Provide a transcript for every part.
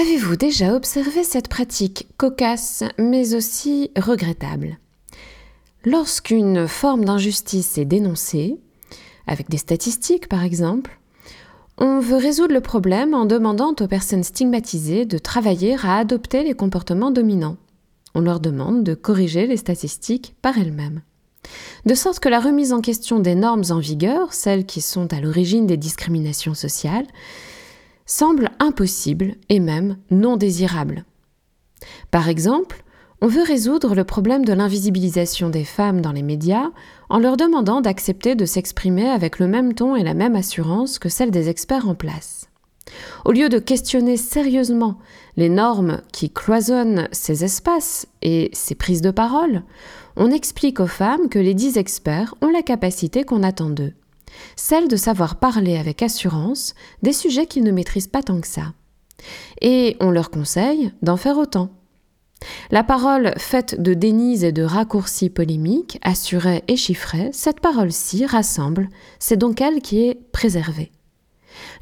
Avez-vous déjà observé cette pratique cocasse mais aussi regrettable? Lorsqu'une forme d'injustice est dénoncée, avec des statistiques par exemple, on veut résoudre le problème en demandant aux personnes stigmatisées de travailler à adopter les comportements dominants. On leur demande de corriger les statistiques par elles-mêmes. De sorte que la remise en question des normes en vigueur, celles qui sont à l'origine des discriminations sociales, semble impossible et même non désirable. Par exemple, on veut résoudre le problème de l'invisibilisation des femmes dans les médias en leur demandant d'accepter de s'exprimer avec le même ton et la même assurance que celle des experts en place. Au lieu de questionner sérieusement les normes qui cloisonnent ces espaces et ces prises de parole, on explique aux femmes que les dix experts ont la capacité qu'on attend d'eux, celle de savoir parler avec assurance des sujets qu'ils ne maîtrisent pas tant que ça. Et on leur conseille d'en faire autant. La parole faite de dénis et de raccourcis polémiques, assurée et chiffrée, cette parole-ci rassemble, c'est donc elle qui est préservée.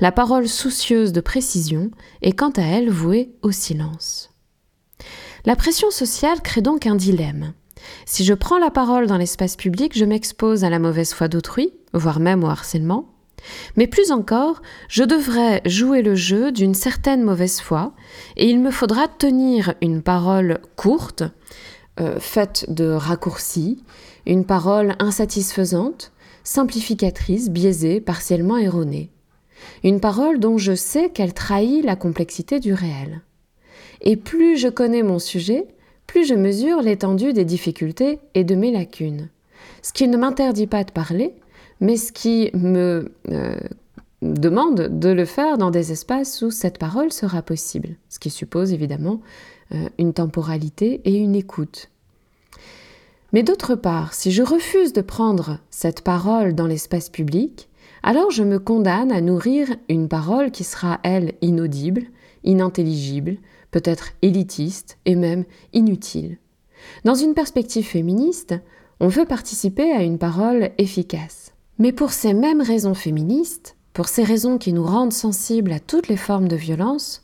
La parole soucieuse de précision est quant à elle vouée au silence. La pression sociale crée donc un dilemme. Si je prends la parole dans l'espace public, je m'expose à la mauvaise foi d'autrui, voire même au harcèlement. Mais plus encore, je devrais jouer le jeu d'une certaine mauvaise foi, et il me faudra tenir une parole courte, euh, faite de raccourcis, une parole insatisfaisante, simplificatrice, biaisée, partiellement erronée. Une parole dont je sais qu'elle trahit la complexité du réel. Et plus je connais mon sujet, plus je mesure l'étendue des difficultés et de mes lacunes. Ce qui ne m'interdit pas de parler, mais ce qui me euh, demande de le faire dans des espaces où cette parole sera possible, ce qui suppose évidemment euh, une temporalité et une écoute. Mais d'autre part, si je refuse de prendre cette parole dans l'espace public, alors je me condamne à nourrir une parole qui sera, elle, inaudible, inintelligible, peut-être élitiste et même inutile. Dans une perspective féministe, on veut participer à une parole efficace. Mais pour ces mêmes raisons féministes, pour ces raisons qui nous rendent sensibles à toutes les formes de violence,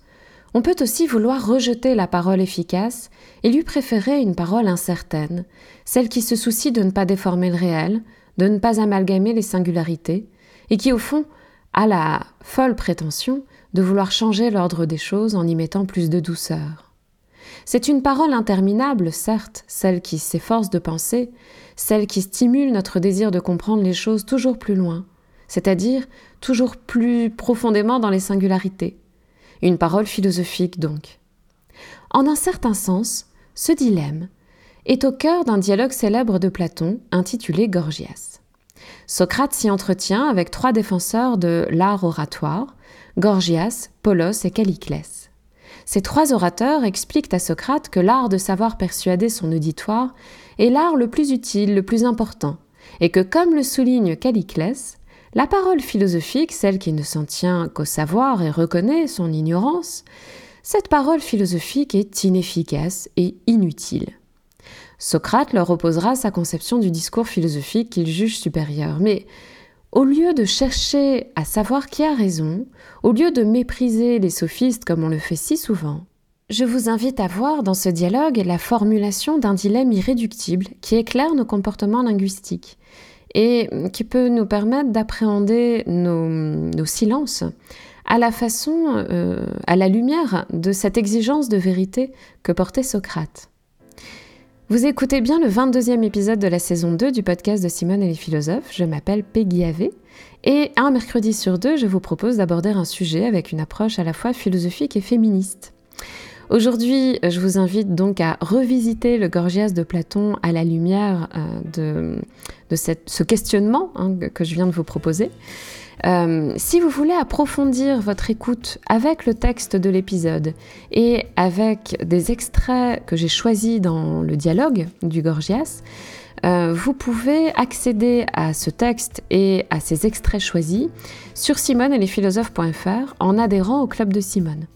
on peut aussi vouloir rejeter la parole efficace et lui préférer une parole incertaine, celle qui se soucie de ne pas déformer le réel, de ne pas amalgamer les singularités, et qui au fond a la folle prétention de vouloir changer l'ordre des choses en y mettant plus de douceur. C'est une parole interminable, certes, celle qui s'efforce de penser, celle qui stimule notre désir de comprendre les choses toujours plus loin, c'est-à-dire toujours plus profondément dans les singularités. Une parole philosophique donc. En un certain sens, ce dilemme est au cœur d'un dialogue célèbre de Platon intitulé Gorgias. Socrate s'y entretient avec trois défenseurs de l'art oratoire, Gorgias, Polos et Calliclès. Ces trois orateurs expliquent à Socrate que l'art de savoir persuader son auditoire est l'art le plus utile, le plus important, et que, comme le souligne Calliclès, la parole philosophique, celle qui ne s'en tient qu'au savoir et reconnaît son ignorance, cette parole philosophique est inefficace et inutile. Socrate leur opposera sa conception du discours philosophique qu'il juge supérieur, mais au lieu de chercher à savoir qui a raison, au lieu de mépriser les sophistes comme on le fait si souvent, je vous invite à voir dans ce dialogue la formulation d'un dilemme irréductible qui éclaire nos comportements linguistiques et qui peut nous permettre d'appréhender nos, silences à la façon, euh, à la lumière de cette exigence de vérité que portait Socrate. Vous écoutez bien le 22e épisode de la saison 2 du podcast de Simone et les philosophes. Je m'appelle Peggy Ave et un mercredi sur deux, je vous propose d'aborder un sujet avec une approche à la fois philosophique et féministe. Aujourd'hui, je vous invite donc à revisiter le Gorgias de Platon à la lumière euh, de, ce questionnement hein, que je viens de vous proposer. Euh, si vous voulez approfondir votre écoute avec le texte de l'épisode et avec des extraits que j'ai choisis dans le dialogue du Gorgias, euh, vous pouvez accéder à ce texte et à ces extraits choisis sur simone et les philosophes.fr en adhérant au club de Simone.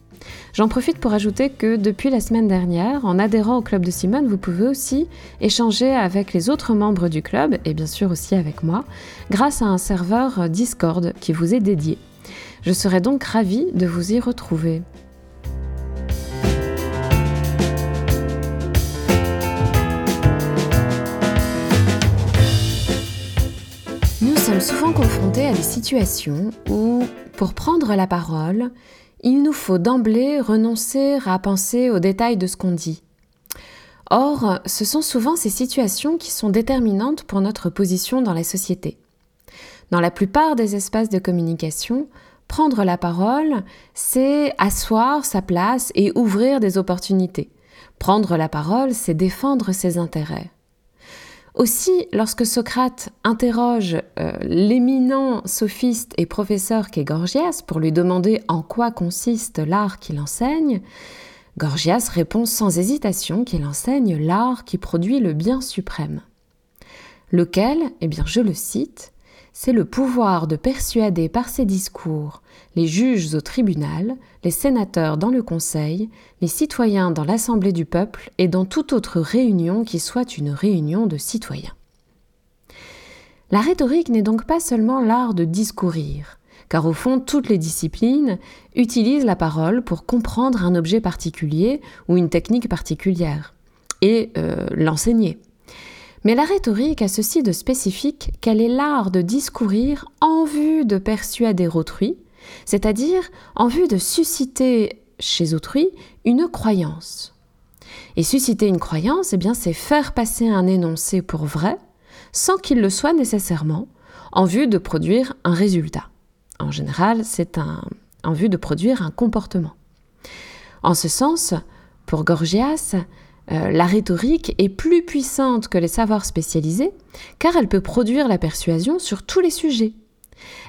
J'en profite pour ajouter que depuis la semaine dernière, en adhérant au club de Simone, vous pouvez aussi échanger avec les autres membres du club et bien sûr aussi avec moi grâce à un serveur Discord qui vous est dédié. Je serai donc ravie de vous y retrouver. Nous sommes souvent confrontés à des situations où, pour prendre la parole, il nous faut d'emblée renoncer à penser aux détails de ce qu'on dit. Or, ce sont souvent ces situations qui sont déterminantes pour notre position dans la société. Dans la plupart des espaces de communication, prendre la parole, c'est asseoir sa place et ouvrir des opportunités. Prendre la parole, c'est défendre ses intérêts. Aussi, lorsque Socrate interroge euh, l'éminent sophiste et professeur qu'est Gorgias pour lui demander en quoi consiste l'art qu'il enseigne, Gorgias répond sans hésitation qu'il enseigne l'art qui produit le bien suprême. Lequel, eh bien je le cite, c'est le pouvoir de persuader par ses discours les juges au tribunal, les sénateurs dans le conseil, les citoyens dans l'assemblée du peuple et dans toute autre réunion qui soit une réunion de citoyens. La rhétorique n'est donc pas seulement l'art de discourir, car au fond toutes les disciplines utilisent la parole pour comprendre un objet particulier ou une technique particulière, et euh, l'enseigner. Mais la rhétorique a ceci de spécifique qu'elle est l'art de discourir en vue de persuader autrui, c'est-à-dire en vue de susciter chez autrui une croyance. Et susciter une croyance, eh bien, c'est faire passer un énoncé pour vrai, sans qu'il le soit nécessairement, en vue de produire un résultat. En général, c'est en vue de produire un comportement. En ce sens, pour Gorgias, euh, la rhétorique est plus puissante que les savoirs spécialisés, car elle peut produire la persuasion sur tous les sujets.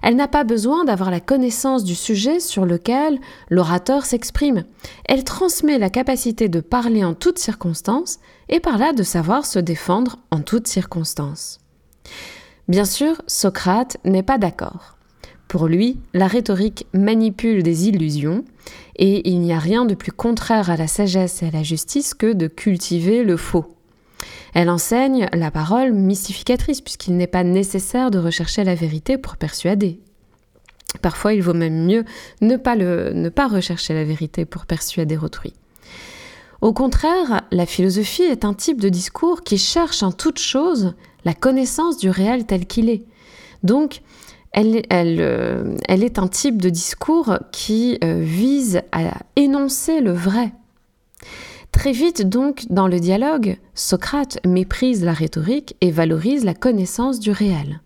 Elle n'a pas besoin d'avoir la connaissance du sujet sur lequel l'orateur s'exprime. Elle transmet la capacité de parler en toutes circonstances et par là de savoir se défendre en toutes circonstances. Bien sûr, Socrate n'est pas d'accord. Pour lui, la rhétorique manipule des illusions, et il n'y a rien de plus contraire à la sagesse et à la justice que de cultiver le faux. Elle enseigne la parole mystificatrice, puisqu'il n'est pas nécessaire de rechercher la vérité pour persuader. Parfois, il vaut même mieux ne pas, rechercher la vérité pour persuader autrui. Au contraire, la philosophie est un type de discours qui cherche en toute chose la connaissance du réel tel qu'il est. Donc, euh, elle, est un type de discours qui euh, vise à énoncer le vrai. Très vite donc, dans le dialogue, Socrate méprise la rhétorique et valorise la connaissance du réel.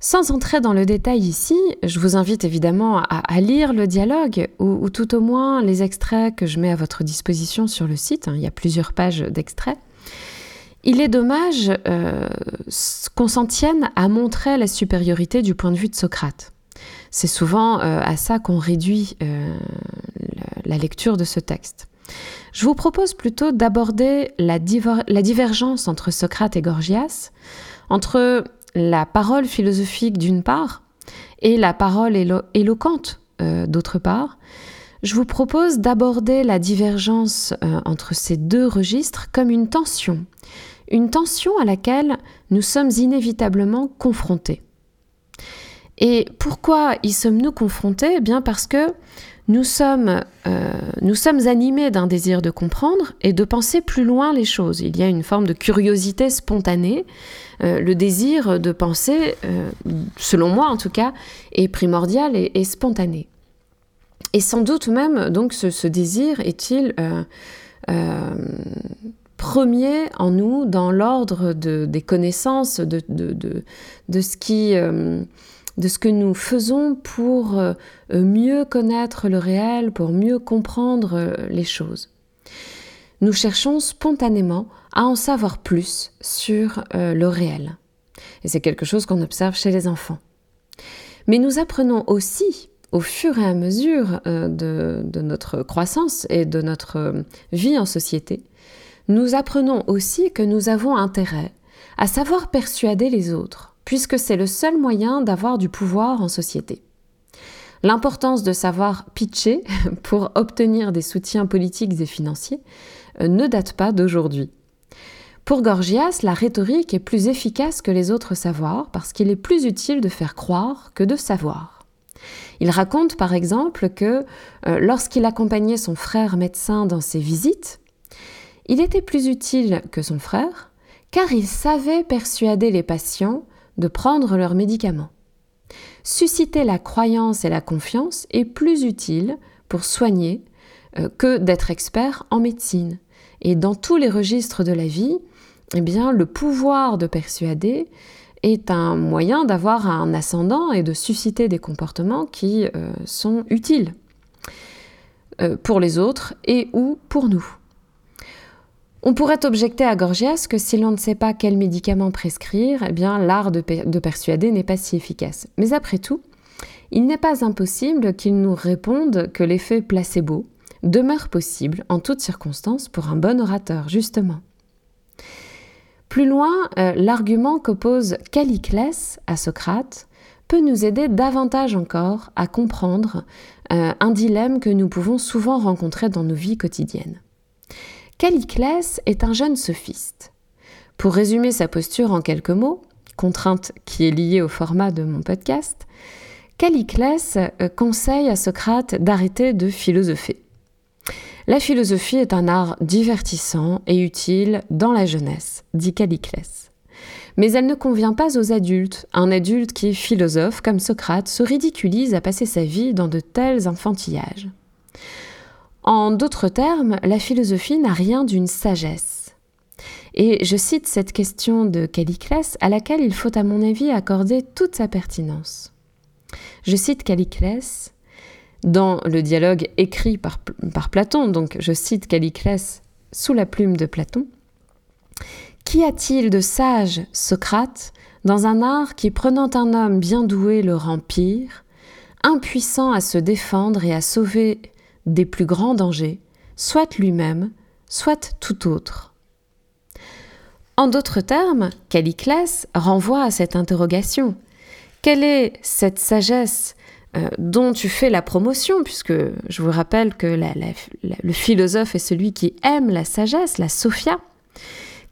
Sans entrer dans le détail ici, je vous invite évidemment à, lire le dialogue ou, tout au moins les extraits que je mets à votre disposition sur le site. Hein. il y a plusieurs pages d'extraits. Il est dommage euh, qu'on s'en tienne à montrer la supériorité du point de vue de Socrate. C'est souvent euh, à ça qu'on réduit euh, la lecture de ce texte. Je vous propose plutôt d'aborder la, la, divergence entre Socrate et Gorgias, entre la parole philosophique d'une part et la parole éloquente d'autre part. Je vous propose d'aborder la divergence entre ces deux registres comme une tension une tension à laquelle nous sommes inévitablement confrontés. Et pourquoi y sommes-nous confrontés? Eh bien parce que nous sommes, euh, nous sommes animés d'un désir de comprendre et de penser plus loin les choses. Il y a une forme de curiosité spontanée. Euh, le désir de penser, euh, selon moi en tout cas, est primordial et, spontané. Et sans doute même, donc, ce désir est-il premier en nous dans l'ordre de, des connaissances, de, ce qui, euh, de ce que nous faisons pour euh, mieux connaître le réel, pour mieux comprendre euh, les choses. Nous cherchons spontanément à en savoir plus sur le réel. Et c'est quelque chose qu'on observe chez les enfants. Mais nous apprenons aussi au fur et à mesure de, notre croissance et de notre vie en société, nous apprenons aussi que nous avons intérêt à savoir persuader les autres, puisque c'est le seul moyen d'avoir du pouvoir en société. L'importance de savoir pitcher pour obtenir des soutiens politiques et financiers euh, ne date pas d'aujourd'hui. Pour Gorgias, la rhétorique est plus efficace que les autres savoirs parce qu'il est plus utile de faire croire que de savoir. Il raconte par exemple que euh, lorsqu'il accompagnait son frère médecin dans ses visites, il était plus utile que son frère, car il savait persuader les patients de prendre leurs médicaments. Susciter la croyance et la confiance est plus utile pour soigner euh, que d'être expert en médecine. Et dans tous les registres de la vie, eh bien, le pouvoir de persuader est un moyen d'avoir un ascendant et de susciter des comportements qui euh, sont utiles euh, pour les autres et ou pour nous. On pourrait objecter à Gorgias que si l'on ne sait pas quel médicament prescrire, eh bien l'art de, de persuader n'est pas si efficace. Mais après tout, il n'est pas impossible qu'il nous réponde que l'effet placebo demeure possible en toutes circonstances pour un bon orateur, justement. Plus loin, euh, l'argument qu'oppose Caliclès à Socrate peut nous aider davantage encore à comprendre euh, un dilemme que nous pouvons souvent rencontrer dans nos vies quotidiennes. Caliclès est un jeune sophiste. Pour résumer sa posture en quelques mots, contrainte qui est liée au format de mon podcast, Caliclès euh, conseille à Socrate d'arrêter de philosopher. La philosophie est un art divertissant et utile dans la jeunesse, dit Caliclès. Mais elle ne convient pas aux adultes. Un adulte qui est philosophe, comme Socrate, se ridiculise à passer sa vie dans de tels enfantillages. En d'autres termes, la philosophie n'a rien d'une sagesse. Et je cite cette question de Caliclès à laquelle il faut à mon avis accorder toute sa pertinence. Je cite Caliclès dans le dialogue écrit par, Platon, donc je cite Caliclès sous la plume de Platon. Qu'y a-t-il de sage, Socrate, dans un art qui, prenant un homme bien doué, le rend pire, impuissant à se défendre et à sauver des plus grands dangers, soit lui-même, soit tout autre En d'autres termes, Caliclès renvoie à cette interrogation. Quelle est cette sagesse euh, dont tu fais la promotion, puisque je vous rappelle que le philosophe est celui qui aime la sagesse, la Sophia.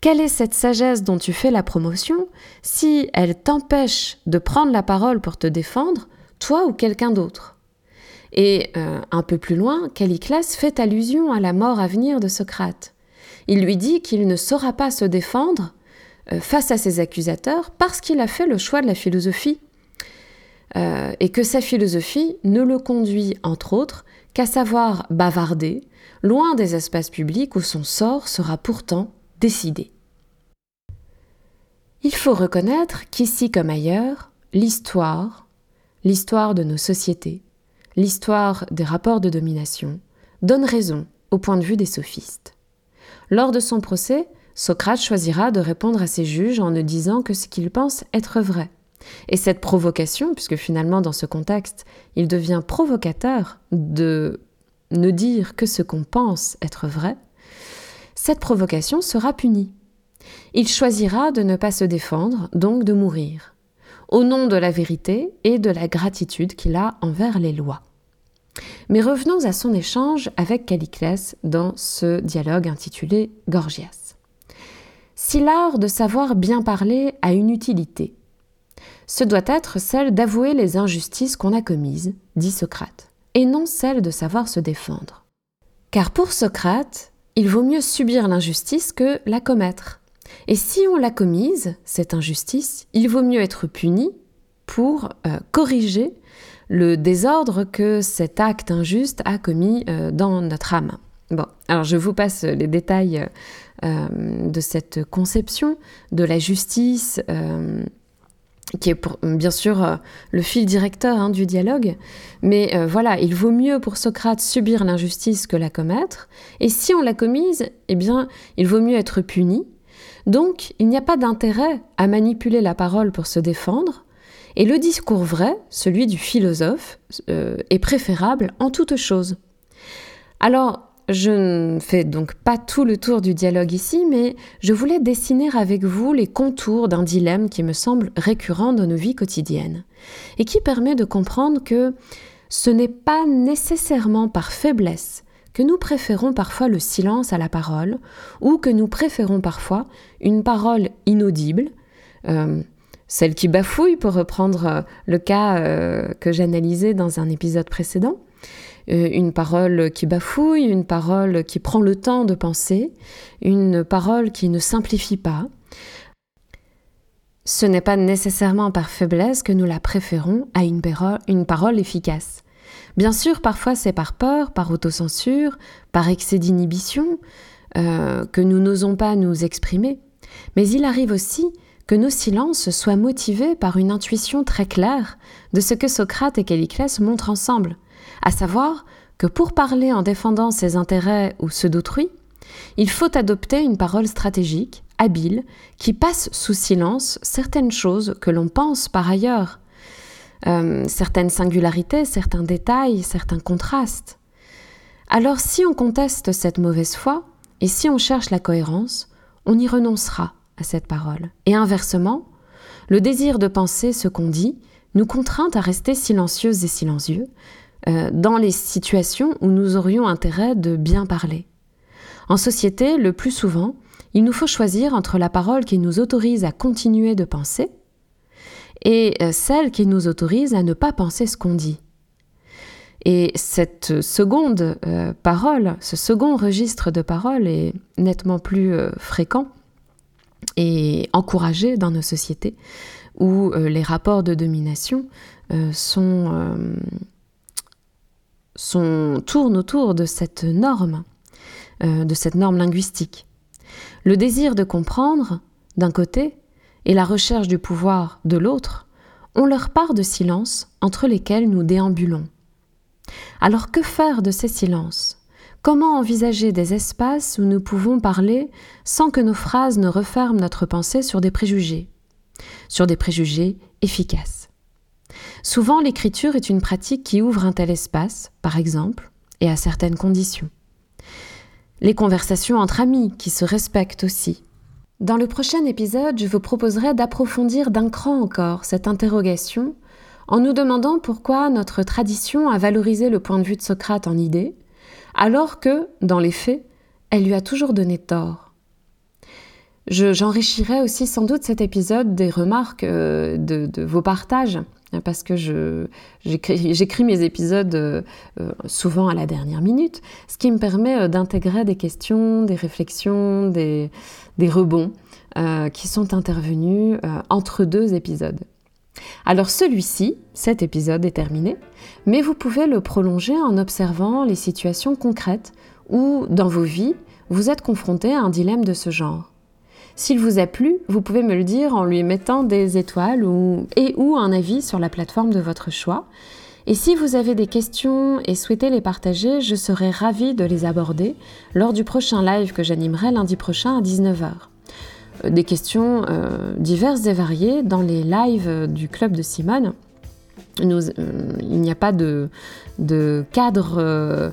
Quelle est cette sagesse dont tu fais la promotion? Si elle t'empêche de prendre la parole pour te défendre, toi ou quelqu'un d'autre? Et euh, un peu plus loin, Caliclès fait allusion à la mort à venir de Socrate. Il lui dit qu'il ne saura pas se défendre euh, face à ses accusateurs parce qu'il a fait le choix de la philosophie euh, et que sa philosophie ne le conduit, entre autres, qu'à savoir bavarder, loin des espaces publics où son sort sera pourtant décidé. Il faut reconnaître qu'ici comme ailleurs, l'histoire, l'histoire de nos sociétés, l'histoire des rapports de domination, donne raison au point de vue des sophistes. Lors de son procès, Socrate choisira de répondre à ses juges en ne disant que ce qu'il pense être vrai, et cette provocation, puisque finalement dans ce contexte, il devient provocateur de ne dire que ce qu'on pense être vrai, cette provocation sera punie. Il choisira de ne pas se défendre, donc de mourir, au nom de la vérité et de la gratitude qu'il a envers les lois. Mais revenons à son échange avec Caliclès dans ce dialogue intitulé Gorgias. Si l'art de savoir bien parler a une utilité, ce doit être celle d'avouer les injustices qu'on a commises, dit Socrate, et non celle de savoir se défendre. Car pour Socrate, il vaut mieux subir l'injustice que la commettre. Et si on l'a commise, cette injustice, il vaut mieux être puni pour euh, corriger le désordre que cet acte injuste a commis euh, dans notre âme. Bon, alors je vous passe les détails euh, de cette conception de la justice qui est bien sûr le fil directeur hein, du dialogue. Mais voilà, il vaut mieux pour Socrate subir l'injustice que la commettre. Et si on l'a commise, eh bien, il vaut mieux être puni. Donc, il n'y a pas d'intérêt à manipuler la parole pour se défendre. Et le discours vrai, celui du philosophe, euh, est préférable en toute chose. Alors, je ne fais donc pas tout le tour du dialogue ici, mais je voulais dessiner avec vous les contours d'un dilemme qui me semble récurrent dans nos vies quotidiennes et qui permet de comprendre que ce n'est pas nécessairement par faiblesse que nous préférons parfois le silence à la parole ou que nous préférons parfois une parole inaudible, euh, celle qui bafouille pour reprendre le cas euh, que j'analysais dans un épisode précédent, euh, une parole qui bafouille, une parole qui prend le temps de penser, une parole qui ne simplifie pas. ce n'est pas nécessairement par faiblesse que nous la préférons à une parole efficace. Bien sûr, parfois c'est par peur, par autocensure, par excès d'inhibition, euh, que nous n'osons pas nous exprimer, mais il arrive aussi que nos silences soient motivés par une intuition très claire de ce que Socrate et Calliclès montrent ensemble, à savoir que pour parler en défendant ses intérêts ou ceux d'autrui, il faut adopter une parole stratégique, habile, qui passe sous silence certaines choses que l'on pense par ailleurs, euh, certaines singularités, certains détails, certains contrastes. Alors si on conteste cette mauvaise foi, et si on cherche la cohérence, on y renoncera à cette parole. Et inversement, le désir de penser ce qu'on dit nous contraint à rester silencieuses et silencieux euh, dans les situations où nous aurions intérêt de bien parler. En société, le plus souvent, il nous faut choisir entre la parole qui nous autorise à continuer de penser et euh, celle qui nous autorise à ne pas penser ce qu'on dit. Et cette seconde euh, parole, ce second registre de parole est nettement plus fréquent et encouragé dans nos sociétés où euh, les rapports de domination euh, euh, sont, tournent autour de cette norme, de cette norme linguistique. Le désir de comprendre, d'un côté, et la recherche du pouvoir de l'autre, ont leur part de silence entre lesquels nous déambulons. Alors que faire de ces silences? Comment envisager des espaces où nous pouvons parler sans que nos phrases ne referment notre pensée sur des préjugés? Sur des préjugés efficaces. Souvent, l'écriture est une pratique qui ouvre un tel espace, par exemple, et à certaines conditions. Les conversations entre amis qui se respectent aussi. Dans le prochain épisode, je vous proposerai d'approfondir d'un cran encore cette interrogation en nous demandant pourquoi notre tradition a valorisé le point de vue de Socrate en idée, alors que, dans les faits, elle lui a toujours donné tort. J'enrichirai aussi sans doute cet épisode des remarques euh, de, vos partages, parce que j'écris mes épisodes euh, souvent à la dernière minute, ce qui me permet euh, d'intégrer des questions, des réflexions, des, rebonds qui sont intervenus entre deux épisodes. Alors celui-ci, cet épisode est terminé, mais vous pouvez le prolonger en observant les situations concrètes où, dans vos vies, vous êtes confronté à un dilemme de ce genre. S'il vous a plu, vous pouvez me le dire en lui mettant des étoiles ou, et ou un avis sur la plateforme de votre choix. Et si vous avez des questions et souhaitez les partager, je serai ravie de les aborder lors du prochain live que j'animerai lundi prochain à 19h. Euh, des questions euh, diverses et variées dans les lives du club de Simone. Euh, il n'y a pas de, cadre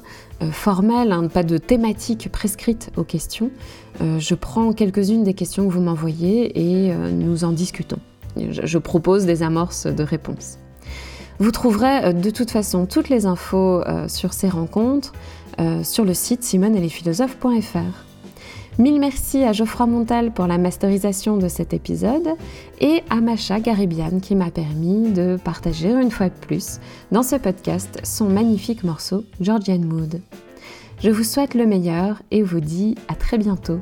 formel, hein, pas de thématique prescrite aux questions. je prends quelques-unes des questions que vous m'envoyez et nous en discutons. Je, propose des amorces de réponses. Vous trouverez de toute façon toutes les infos sur ces rencontres sur le site simoneetlesphilosophes.fr. Mille merci à Geoffroy Montal pour la masterisation de cet épisode et à Macha Garibian qui m'a permis de partager une fois de plus dans ce podcast son magnifique morceau Georgian Mood. Je vous souhaite le meilleur et vous dis à très bientôt